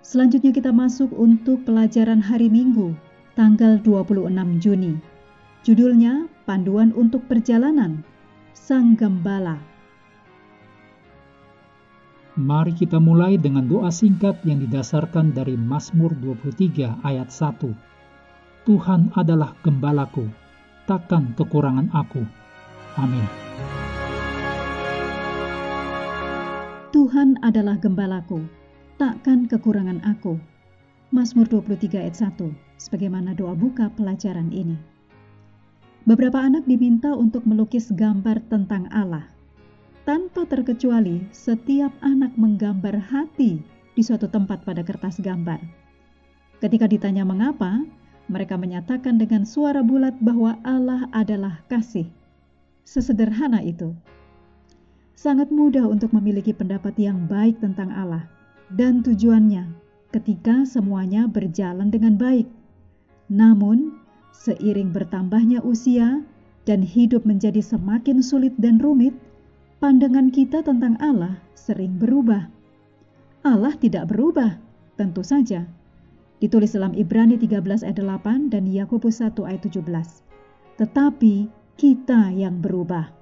Selanjutnya kita masuk untuk pelajaran hari Minggu, tanggal 26 Juni. Judulnya Panduan untuk Perjalanan, Sang Gembala. Mari kita mulai dengan doa singkat yang didasarkan dari Mazmur 23 ayat 1. Tuhan adalah gembalaku, takkan kekurangan aku. Amin. Tuhan adalah gembalaku, takkan kekurangan aku. Mazmur 23 ayat 1, sebagaimana doa buka pelajaran ini. Beberapa anak diminta untuk melukis gambar tentang Allah. Tanpa terkecuali, setiap anak menggambar hati di suatu tempat pada kertas gambar. Ketika ditanya mengapa, mereka menyatakan dengan suara bulat bahwa Allah adalah kasih. Sesederhana itu. Sangat mudah untuk memiliki pendapat yang baik tentang Allah dan tujuannya ketika semuanya berjalan dengan baik. Namun, seiring bertambahnya usia dan hidup menjadi semakin sulit dan rumit, pandangan kita tentang Allah sering berubah. Allah tidak berubah, tentu saja. Ditulis dalam Ibrani 13 ayat 8 dan Yakobus 1 ayat 17. Tetapi kita yang berubah.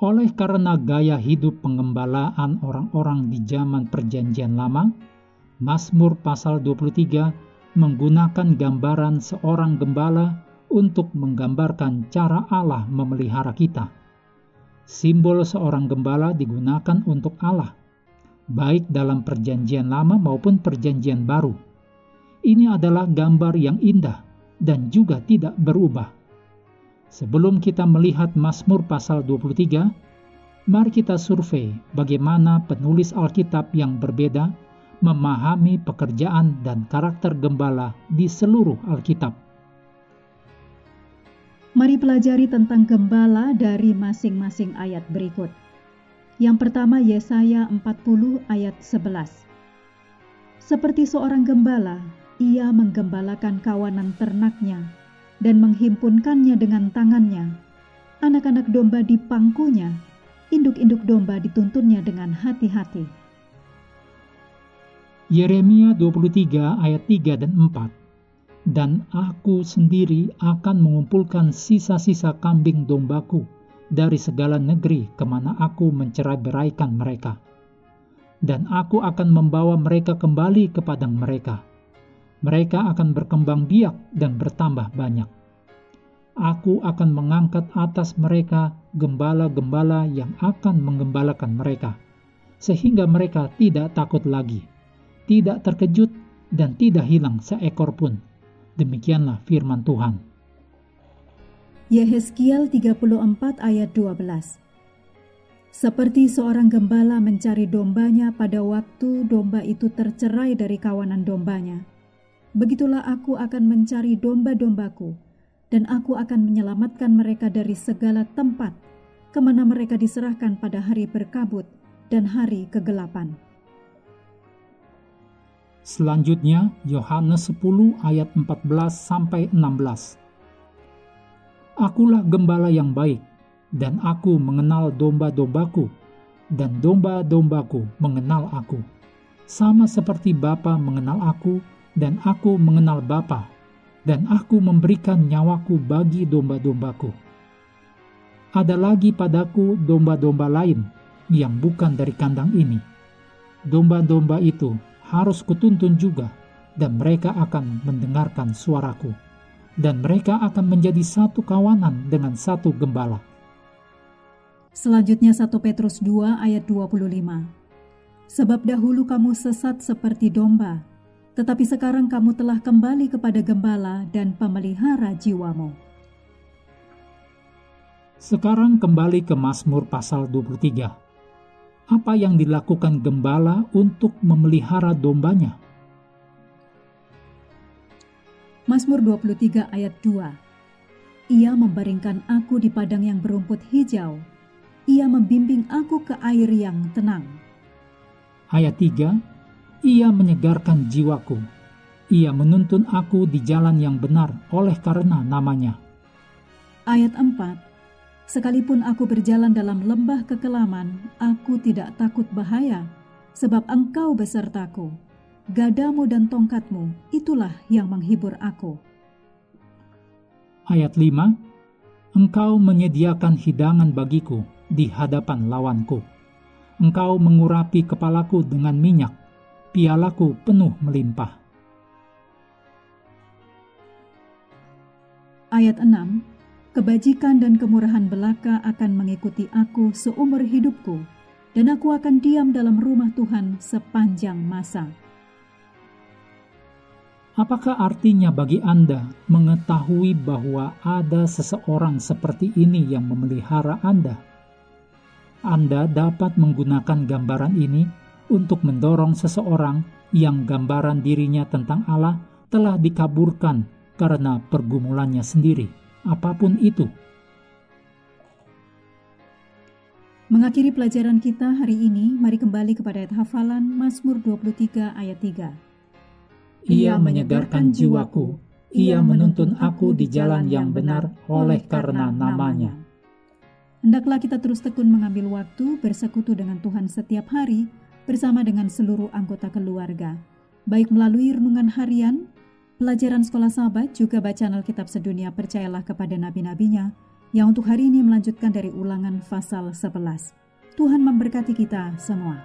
Oleh karena gaya hidup pengembalaan orang-orang di zaman perjanjian lama, Mazmur pasal 23 menggunakan gambaran seorang gembala untuk menggambarkan cara Allah memelihara kita. Simbol seorang gembala digunakan untuk Allah, baik dalam perjanjian lama maupun perjanjian baru. Ini adalah gambar yang indah dan juga tidak berubah Sebelum kita melihat Mazmur pasal 23, mari kita survei bagaimana penulis Alkitab yang berbeda memahami pekerjaan dan karakter gembala di seluruh Alkitab. Mari pelajari tentang gembala dari masing-masing ayat berikut. Yang pertama Yesaya 40 ayat 11. Seperti seorang gembala, ia menggembalakan kawanan ternaknya dan menghimpunkannya dengan tangannya. Anak-anak domba dipangkunya, induk-induk domba dituntunnya dengan hati-hati. Yeremia 23 ayat 3 dan 4 Dan aku sendiri akan mengumpulkan sisa-sisa kambing dombaku dari segala negeri ke mana aku mencerai beraikan mereka. Dan aku akan membawa mereka kembali ke padang mereka mereka akan berkembang biak dan bertambah banyak. Aku akan mengangkat atas mereka gembala-gembala yang akan menggembalakan mereka, sehingga mereka tidak takut lagi, tidak terkejut, dan tidak hilang seekor pun. Demikianlah firman Tuhan. Yehezkiel 34 ayat 12 Seperti seorang gembala mencari dombanya pada waktu domba itu tercerai dari kawanan dombanya, begitulah aku akan mencari domba-dombaku, dan aku akan menyelamatkan mereka dari segala tempat ke mana mereka diserahkan pada hari berkabut dan hari kegelapan. Selanjutnya Yohanes 10 ayat 14 sampai 16. Akulah gembala yang baik dan aku mengenal domba-dombaku dan domba-dombaku mengenal aku. Sama seperti Bapa mengenal aku dan aku mengenal Bapa, dan aku memberikan nyawaku bagi domba-dombaku. Ada lagi padaku domba-domba lain yang bukan dari kandang ini. Domba-domba itu harus kutuntun juga, dan mereka akan mendengarkan suaraku, dan mereka akan menjadi satu kawanan dengan satu gembala. Selanjutnya 1 Petrus 2 ayat 25. Sebab dahulu kamu sesat seperti domba, tetapi sekarang kamu telah kembali kepada gembala dan pemelihara jiwamu. Sekarang kembali ke Mazmur pasal 23. Apa yang dilakukan gembala untuk memelihara dombanya? Mazmur 23 ayat 2. Ia membaringkan aku di padang yang berumput hijau. Ia membimbing aku ke air yang tenang. Ayat 3. Ia menyegarkan jiwaku. Ia menuntun aku di jalan yang benar oleh karena namanya. Ayat 4 Sekalipun aku berjalan dalam lembah kekelaman, aku tidak takut bahaya, sebab engkau besertaku. Gadamu dan tongkatmu, itulah yang menghibur aku. Ayat 5 Engkau menyediakan hidangan bagiku di hadapan lawanku. Engkau mengurapi kepalaku dengan minyak, pialaku penuh melimpah. Ayat 6 Kebajikan dan kemurahan belaka akan mengikuti aku seumur hidupku, dan aku akan diam dalam rumah Tuhan sepanjang masa. Apakah artinya bagi Anda mengetahui bahwa ada seseorang seperti ini yang memelihara Anda? Anda dapat menggunakan gambaran ini untuk mendorong seseorang yang gambaran dirinya tentang Allah telah dikaburkan karena pergumulannya sendiri apa pun itu. Mengakhiri pelajaran kita hari ini, mari kembali kepada ayat hafalan Mazmur 23 ayat 3. Ia menyegarkan jiwaku, ia menuntun aku di jalan yang benar oleh karena namanya. Hendaklah kita terus tekun mengambil waktu bersekutu dengan Tuhan setiap hari bersama dengan seluruh anggota keluarga, baik melalui renungan harian, Pelajaran sekolah sahabat juga bacaan Alkitab sedunia percayalah kepada nabi-nabinya yang untuk hari ini melanjutkan dari ulangan pasal 11. Tuhan memberkati kita semua.